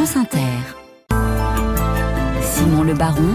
France Inter. Simon Le Baron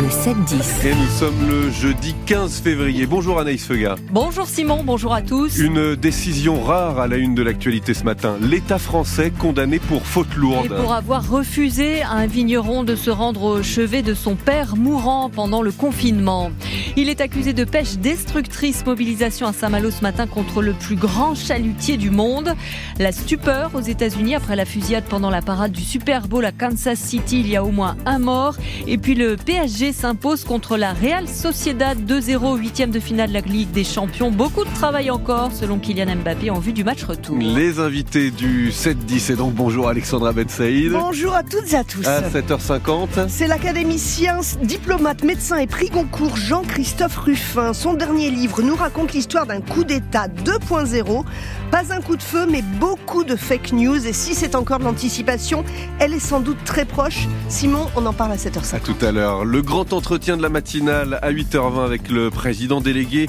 le 7-10. Et nous sommes le jeudi 15 février. Bonjour Anaïs Feuga. Bonjour Simon, bonjour à tous. Une décision rare à la une de l'actualité ce matin. L'État français condamné pour faute lourde. Et pour avoir refusé à un vigneron de se rendre au chevet de son père mourant pendant le confinement. Il est accusé de pêche destructrice. Mobilisation à Saint-Malo ce matin contre le plus grand chalutier du monde. La stupeur aux États-Unis après la fusillade pendant la parade du Super Bowl à Kansas City. Il y a au moins un mort. Et puis le PSG s'impose contre la Real Sociedad 2-0, huitième de finale de la Ligue des Champions. Beaucoup de travail encore, selon Kylian Mbappé, en vue du match retour. Les invités du 7-10, et donc bonjour Alexandra Ben Saïd. Bonjour à toutes et à tous. À 7h50. C'est l'académicien, diplomate, médecin et prix Goncourt Jean-Christophe Ruffin. Son dernier livre nous raconte l'histoire d'un coup d'État 2.0. Pas un coup de feu, mais beaucoup de fake news. Et si c'est encore de l'anticipation, elle est sans doute très proche. Simon, on en parle à 7h50. À tout à l'heure. Le grand entretien de la matinale à 8h20 avec le président délégué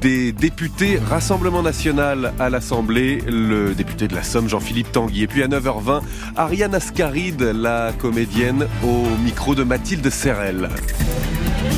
des députés Rassemblement National à l'Assemblée, le député de la Somme Jean-Philippe Tanguy. Et puis à 9h20, Ariane Ascaride, la comédienne, au micro de Mathilde Serrel.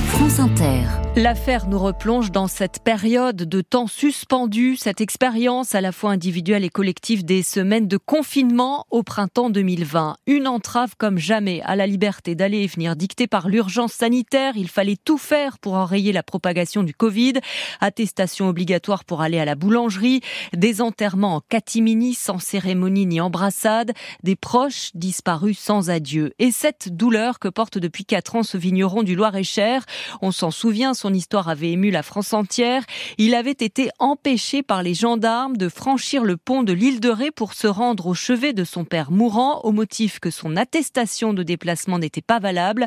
France Inter. L'affaire nous replonge dans cette période de temps suspendu, cette expérience à la fois individuelle et collective des semaines de confinement au printemps 2020. Une entrave comme jamais à la liberté d'aller et venir dictée par l'urgence sanitaire. Il fallait tout faire pour enrayer la propagation du Covid. Attestation obligatoire pour aller à la boulangerie, des enterrements en catimini sans cérémonie ni embrassade, des proches disparus sans adieu. Et cette douleur que porte depuis quatre ans ce vigneron du Loir-et-Cher, on s'en souvient, son histoire avait ému la France entière. Il avait été empêché par les gendarmes de franchir le pont de l'île de Ré pour se rendre au chevet de son père mourant au motif que son attestation de déplacement n'était pas valable.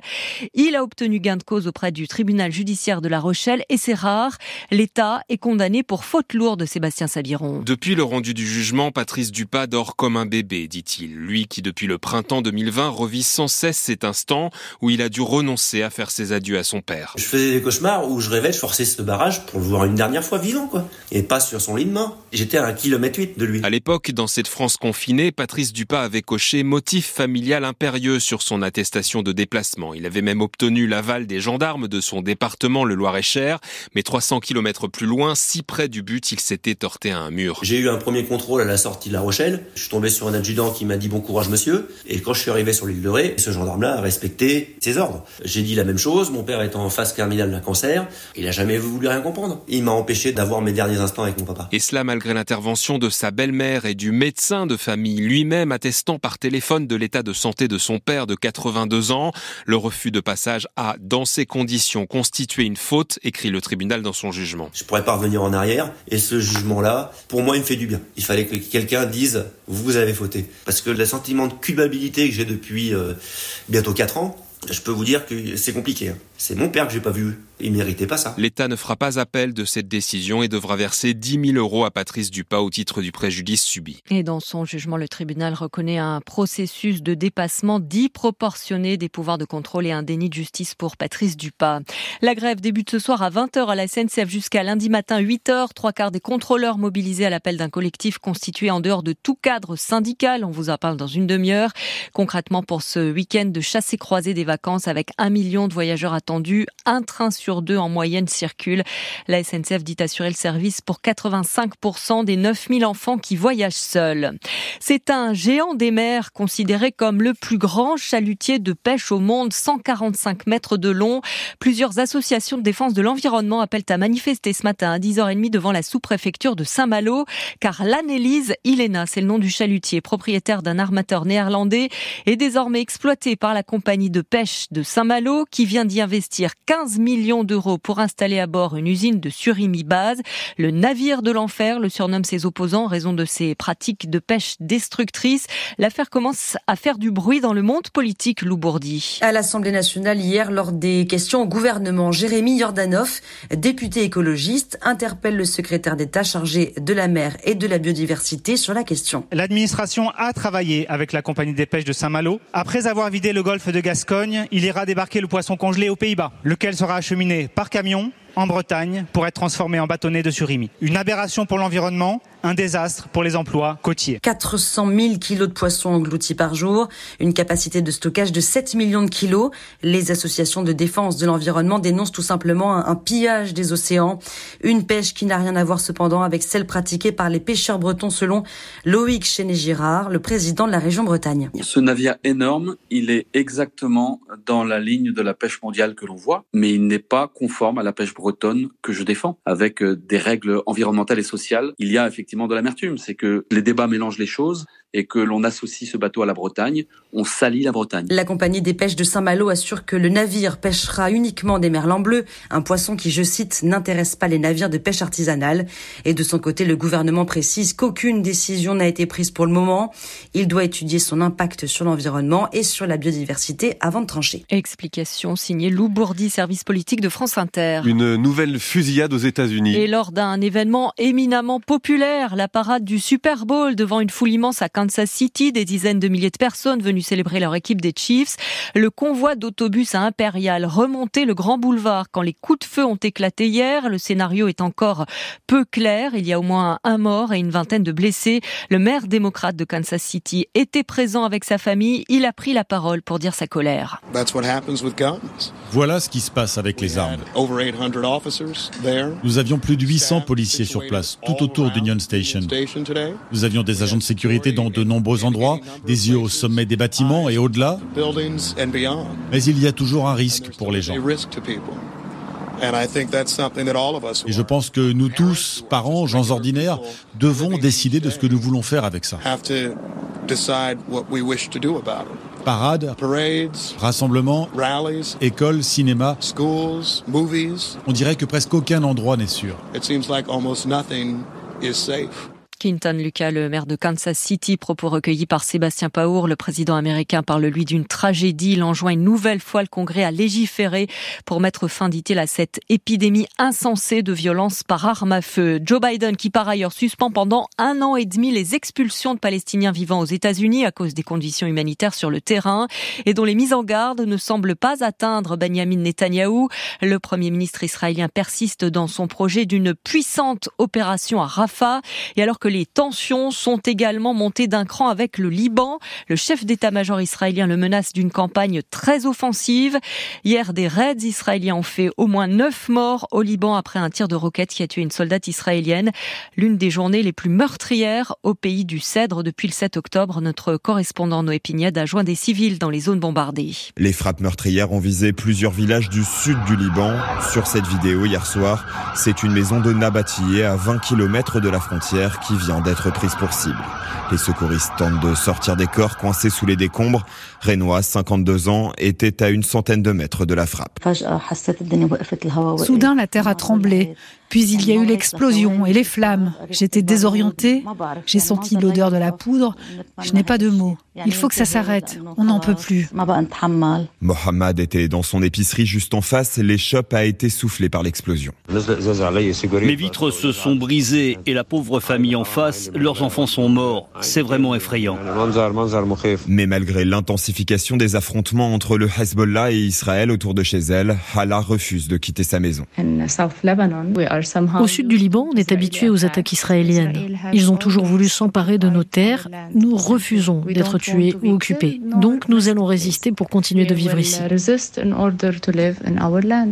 Il a obtenu gain de cause auprès du tribunal judiciaire de La Rochelle et c'est rare. L'État est condamné pour faute lourde, Sébastien Sabiron. Depuis le rendu du jugement, Patrice Dupas dort comme un bébé, dit-il. Lui qui, depuis le printemps 2020, revit sans cesse cet instant où il a dû renoncer à faire ses adieux à son père. Je faisais des cauchemars où je rêvais de forcer ce barrage pour le voir une dernière fois vivant, quoi. Et pas sur son lit de mort. J'étais à un kilomètre huit de lui. À l'époque, dans cette France confinée, Patrice Dupas avait coché motif familial impérieux sur son attestation de déplacement. Il avait même obtenu l'aval des gendarmes de son département, le Loir-et-Cher. Mais 300 km plus loin, si près du but, il s'était heurté à un mur. J'ai eu un premier contrôle à la sortie de La Rochelle. Je suis tombé sur un adjudant qui m'a dit bon courage monsieur. Et quand je suis arrivé sur l'île de Ré, ce gendarme-là a respecté ses ordres. J'ai dit la même chose. Mon père étant en phase terminale d'un cancer, il a jamais voulu rien comprendre. Il m'a empêché d'avoir mes derniers instants avec mon papa. Et cela malgré l'intervention de sa belle-mère et du médecin de famille lui-même attestant par téléphone de l'état de santé de son père de 82 ans. Le refus de passage dans ces conditions, constitué une faute, écrit le tribunal dans son jugement. Je pourrais pas revenir en arrière et ce jugement-là, pour moi, il me fait du bien. Il fallait que quelqu'un dise vous avez fauté. Parce que le sentiment de culpabilité que j'ai depuis euh, bientôt 4 ans, je peux vous dire que c'est compliqué. C'est mon père que j'ai pas vu. Il méritait pas ça. L'État ne fera pas appel de cette décision et devra verser 10 000 euros à Patrice Dupas au titre du préjudice subi. Et dans son jugement, le tribunal reconnaît un processus de dépassement dit proportionné des pouvoirs de contrôle et un déni de justice pour Patrice Dupas. La grève débute ce soir à 20h à la SNCF jusqu'à lundi matin 8h. Trois quarts des contrôleurs mobilisés à l'appel d'un collectif constitué en dehors de tout cadre syndical. On vous en parle dans une demi-heure. Concrètement, pour ce week-end de chasse et croisée des vacances avec un million de voyageurs attendus, un train sur deux en moyenne circulent. La SNCF dit assurer le service pour 85% des 9000 enfants qui voyagent seuls. C'est un géant des mers considéré comme le plus grand chalutier de pêche au monde, 145 mètres de long. Plusieurs associations de défense de l'environnement appellent à manifester ce matin à 10h30 devant la sous-préfecture de Saint-Malo, car l'Annelise Ilena, c'est le nom du chalutier, propriétaire d'un armateur néerlandais, est désormais exploité par la compagnie de pêche de Saint-Malo, qui vient d'y investir 15 millions d'euros pour installer à bord une usine de surimi base. Le navire de l'enfer le surnomme ses opposants en raison de ses pratiques de pêche destructrices. L'affaire commence à faire du bruit dans le monde politique, Loubourdi. À l'Assemblée nationale hier, lors des questions au gouvernement, Jérémy Jordanov, député écologiste, interpelle le secrétaire d'État chargé de la mer et de la biodiversité sur la question. L'administration a travaillé avec la compagnie des pêches de Saint-Malo. Après avoir vidé le golfe de Gascogne, il ira débarquer le poisson congelé aux Lequel sera acheminé par camion en Bretagne pour être transformés en bâtonnets de surimi. Une aberration pour l'environnement, un désastre pour les emplois côtiers. 400 000 kilos de poissons engloutis par jour, une capacité de stockage de 7 millions de kilos. Les associations de défense de l'environnement dénoncent tout simplement un, pillage des océans, une pêche qui n'a rien à voir cependant avec celle pratiquée par les pêcheurs bretons selon Loïc Chenet-Girard, le président de la région Bretagne. Ce navire énorme, il est exactement dans la ligne de la pêche mondiale que l'on voit, mais il n'est pas conforme à la pêche bretonne que je défends, avec euh, des règles environnementales et sociales. Il y a effectivement de l'amertume, c'est que les débats mélangent les choses et que l'on associe ce bateau à la Bretagne, on salit la Bretagne. La compagnie des pêches de Saint-Malo assure que le navire pêchera uniquement des merlans bleus, un poisson qui, je cite, n'intéresse pas les navires de pêche artisanale. Et de son côté, le gouvernement précise qu'aucune décision n'a été prise pour le moment. Il doit étudier son impact sur l'environnement et sur la biodiversité avant de trancher. Explication signée Lou Bourdi, service politique de France Inter. Une nouvelle fusillade aux États-Unis. Et lors d'un événement éminemment populaire, la parade du Super Bowl devant une foule immense à Kansas City, des dizaines de milliers de personnes venues célébrer leur équipe des Chiefs. Le convoi d'autobus à Impérial remontait le grand boulevard quand les coups de feu ont éclaté hier. Le scénario est encore peu clair. Il y a au moins un mort et une vingtaine de blessés. Le maire démocrate de Kansas City était présent avec sa famille. Il a pris la parole pour dire sa colère. Voilà ce qui se passe avec les armes. Nous avions plus de 800 policiers sur place, tout autour d'Union Station. Nous avions des agents de sécurité dans de nombreux endroits, des yeux au sommet des bâtiments et au-delà. Mais il y a toujours un risque pour les gens. Et je pense que nous tous, parents, gens ordinaires, devons décider de ce que nous voulons faire avec ça. Parades, rassemblements, écoles, cinéma. On dirait que presque aucun endroit n'est sûr. Quinton Lucas, le maire de Kansas City, propos recueillis par Sébastien Paour, le président américain parle lui d'une tragédie. Il enjoint une nouvelle fois le Congrès à légiférer pour mettre fin, dit-il, à cette épidémie insensée de violence par arme à feu. Joe Biden, qui par ailleurs suspend pendant un an et demi les expulsions de Palestiniens vivant aux États-Unis à cause des conditions humanitaires sur le terrain et dont les mises en garde ne semblent pas atteindre Benjamin Netanyahou. Le premier ministre israélien persiste dans son projet d'une puissante opération à Rafah et alors que les tensions sont également montées d'un cran avec le Liban. Le chef d'état-major israélien le menace d'une campagne très offensive. Hier, des raids israéliens ont fait au moins neuf morts au Liban après un tir de roquette qui a tué une soldate israélienne. L'une des journées les plus meurtrières au pays du Cèdre depuis le 7 octobre. Notre correspondant Noé Pignade a joint des civils dans les zones bombardées. Les frappes meurtrières ont visé plusieurs villages du sud du Liban. Sur cette vidéo hier soir, c'est une maison de Nabatieh à 20 km de la frontière qui vient d'être prise pour cible. Les secouristes tentent de sortir des corps coincés sous les décombres. Renoir, 52 ans, était à une centaine de mètres de la frappe. Soudain, la terre a tremblé. Puis il y a eu l'explosion et les flammes. J'étais désorientée. J'ai senti l'odeur de la poudre. Je n'ai pas de mots. Il faut que ça s'arrête. On n'en peut plus. Mohamed était dans son épicerie juste en face. L'échoppe a été soufflée par l'explosion. Mes vitres se sont brisées et la pauvre famille en face, leurs enfants sont morts. C'est vraiment effrayant. Mais malgré l'intensification des affrontements entre le Hezbollah et Israël autour de chez elle, Hala refuse de quitter sa maison. Au sud du Liban, on est habitué aux attaques israéliennes. Ils ont toujours voulu s'emparer de nos terres. Nous refusons d'être tués ou occupés. Donc nous allons résister pour continuer de vivre ici.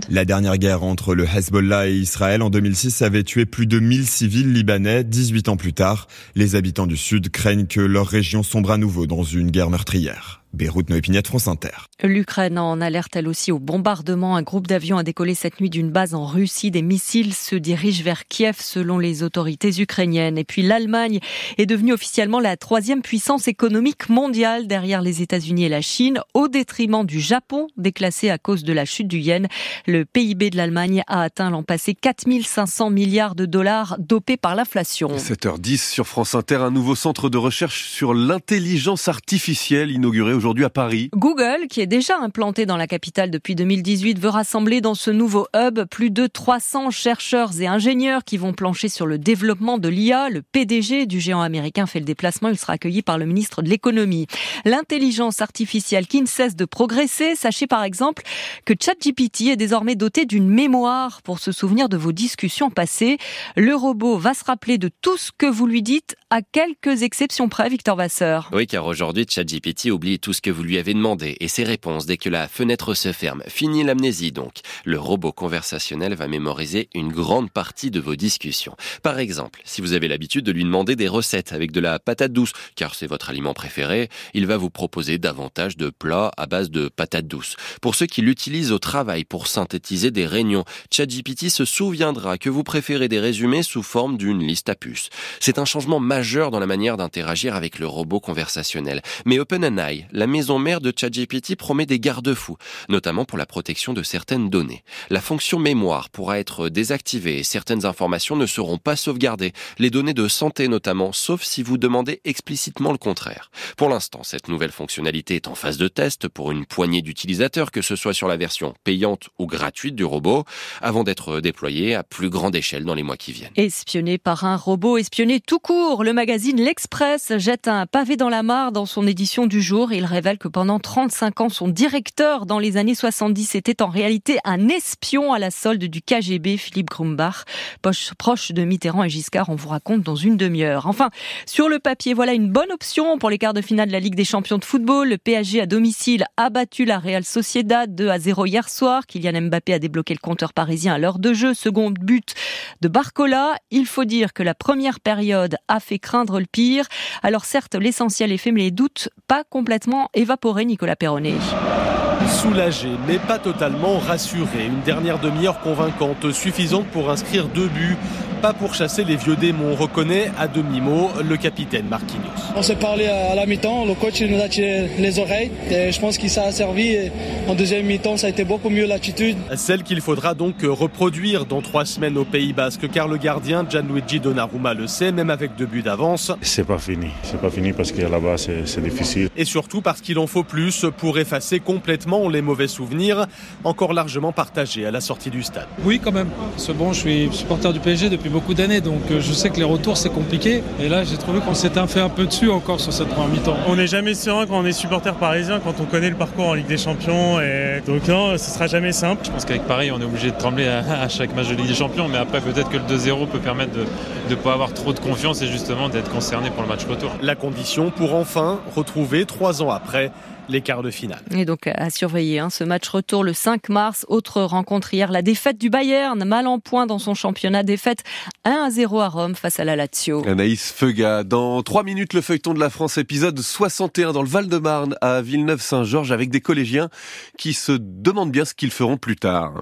La dernière guerre entre le Hezbollah et Israël en 2006 avait tué plus de 1000 civils libanais. 18 ans plus tard, les habitants du sud craignent que leur région sombre à nouveau dans une guerre meurtrière. Beyrouth, Noé Pignette, France Inter. L'Ukraine en alerte elle aussi au bombardement. Un groupe d'avions a décollé cette nuit d'une base en Russie. Des missiles se dirigent vers Kiev selon les autorités ukrainiennes. Et puis l'Allemagne est devenue officiellement la troisième puissance économique mondiale derrière les États-Unis et la Chine, au détriment du Japon, déclassé à cause de la chute du yen. Le PIB de l'Allemagne a atteint l'an passé 4500 milliards de dollars dopés par l'inflation. 7h10 sur France Inter, un nouveau centre de recherche sur l'intelligence artificielle inauguré aujourd'hui à Paris. Google, qui est déjà implanté dans la capitale depuis 2018, veut rassembler dans ce nouveau hub plus de 300 chercheurs et ingénieurs qui vont plancher sur le développement de l'IA. Le PDG du géant américain fait le déplacement. Il sera accueilli par le ministre de l'économie. L'intelligence artificielle qui ne cesse de progresser. Sachez par exemple que ChatGPT est désormais doté d'une mémoire pour se souvenir de vos discussions passées. Le robot va se rappeler de tout ce que vous lui dites, à quelques exceptions près, Victor Vasseur. Oui, car aujourd'hui, ChatGPT oublie tout ce que vous lui avez demandé et ses réponses dès que la fenêtre se ferme. Fini l'amnésie donc. Le robot conversationnel va mémoriser une grande partie de vos discussions. Par exemple, si vous avez l'habitude de lui demander des recettes avec de la patate douce, car c'est votre aliment préféré, il va vous proposer davantage de plats à base de patates douces. Pour ceux qui l'utilisent au travail pour synthétiser des réunions, ChatGPT se souviendra que vous préférez des résumés sous forme d'une liste à puces. C'est un changement majeur dans la manière d'interagir avec le robot conversationnel. Mais OpenAI, la maison mère de ChatGPT, promet des garde-fous, notamment pour la protection de certaines données. La fonction mémoire pourra être désactivée et certaines informations ne seront pas sauvegardées, les données de santé notamment, sauf si vous demandez explicitement le contraire. Pour l'instant, cette nouvelle fonctionnalité est en phase de test pour une poignée d'utilisateurs, que ce soit sur la version payante ou gratuite du robot, avant d'être déployée à plus grande échelle dans les mois qui viennent. Espionné par un robot, espionné tout court, le magazine L'Express jette un pavé dans la mare dans son édition du jour. Révèle que pendant 35 ans, son directeur dans les années 70 était en réalité un espion à la solde du KGB, Philippe Grumbach, proche de Mitterrand et Giscard. On vous raconte dans une demi-heure. Enfin, sur le papier, voilà une bonne option pour les quarts de finale de la Ligue des champions de football. Le PSG à domicile a battu la Real Sociedad 2 à 0 hier soir. Kylian Mbappé a débloqué le compteur parisien à l'heure de jeu. Second but de Barcola. Il faut dire que la première période a fait craindre le pire. Alors certes, l'essentiel est fait, mais les doutes pas complètement évaporés, Nicolas Perronnet. Soulagé, mais pas totalement rassuré. Une dernière demi-heure convaincante, suffisante pour inscrire deux buts pas pour chasser les vieux démons, reconnaît à demi-mot le capitaine Marquinhos. On s'est parlé à la mi-temps, le coach nous a tiré les oreilles et je pense qu'il ça a servi. En deuxième mi-temps, ça a été beaucoup mieux l'attitude. Celle qu'il faudra donc reproduire dans trois semaines au Pays Basque, car le gardien Gianluigi Donnarumma le sait, même avec deux buts d'avance. C'est pas fini, c'est pas fini parce que là-bas c'est difficile. Et surtout parce qu'il en faut plus pour effacer complètement les mauvais souvenirs, encore largement partagés à la sortie du stade. Oui, quand même. Ce bon, je suis supporter du PSG depuis beaucoup d'années, donc euh, je sais que les retours c'est compliqué. Et là, j'ai trouvé qu'on s'était fait un peu dessus encore sur cette première mi-temps. On n'est jamais serein quand on est supporter parisien, quand on connaît le parcours en Ligue des Champions. Et donc non, ce sera jamais simple. Je pense qu'avec Paris, on est obligé de trembler à, chaque match de Ligue des Champions, mais après peut-être que le 2-0 peut permettre de ne pas avoir trop de confiance et justement d'être concerné pour le match retour. La condition pour enfin retrouver trois ans après les quarts de finale. Et donc à surveiller hein, ce match retour le 5 mars. Autre rencontre hier, la défaite du Bayern, mal en point dans son championnat, défaite 1 0 à Rome face à la Lazio. Anaïs Feuga, dans 3 minutes le feuilleton de la France, épisode 61 dans le Val-de-Marne à Villeneuve-Saint-Georges avec des collégiens qui se demandent bien ce qu'ils feront plus tard.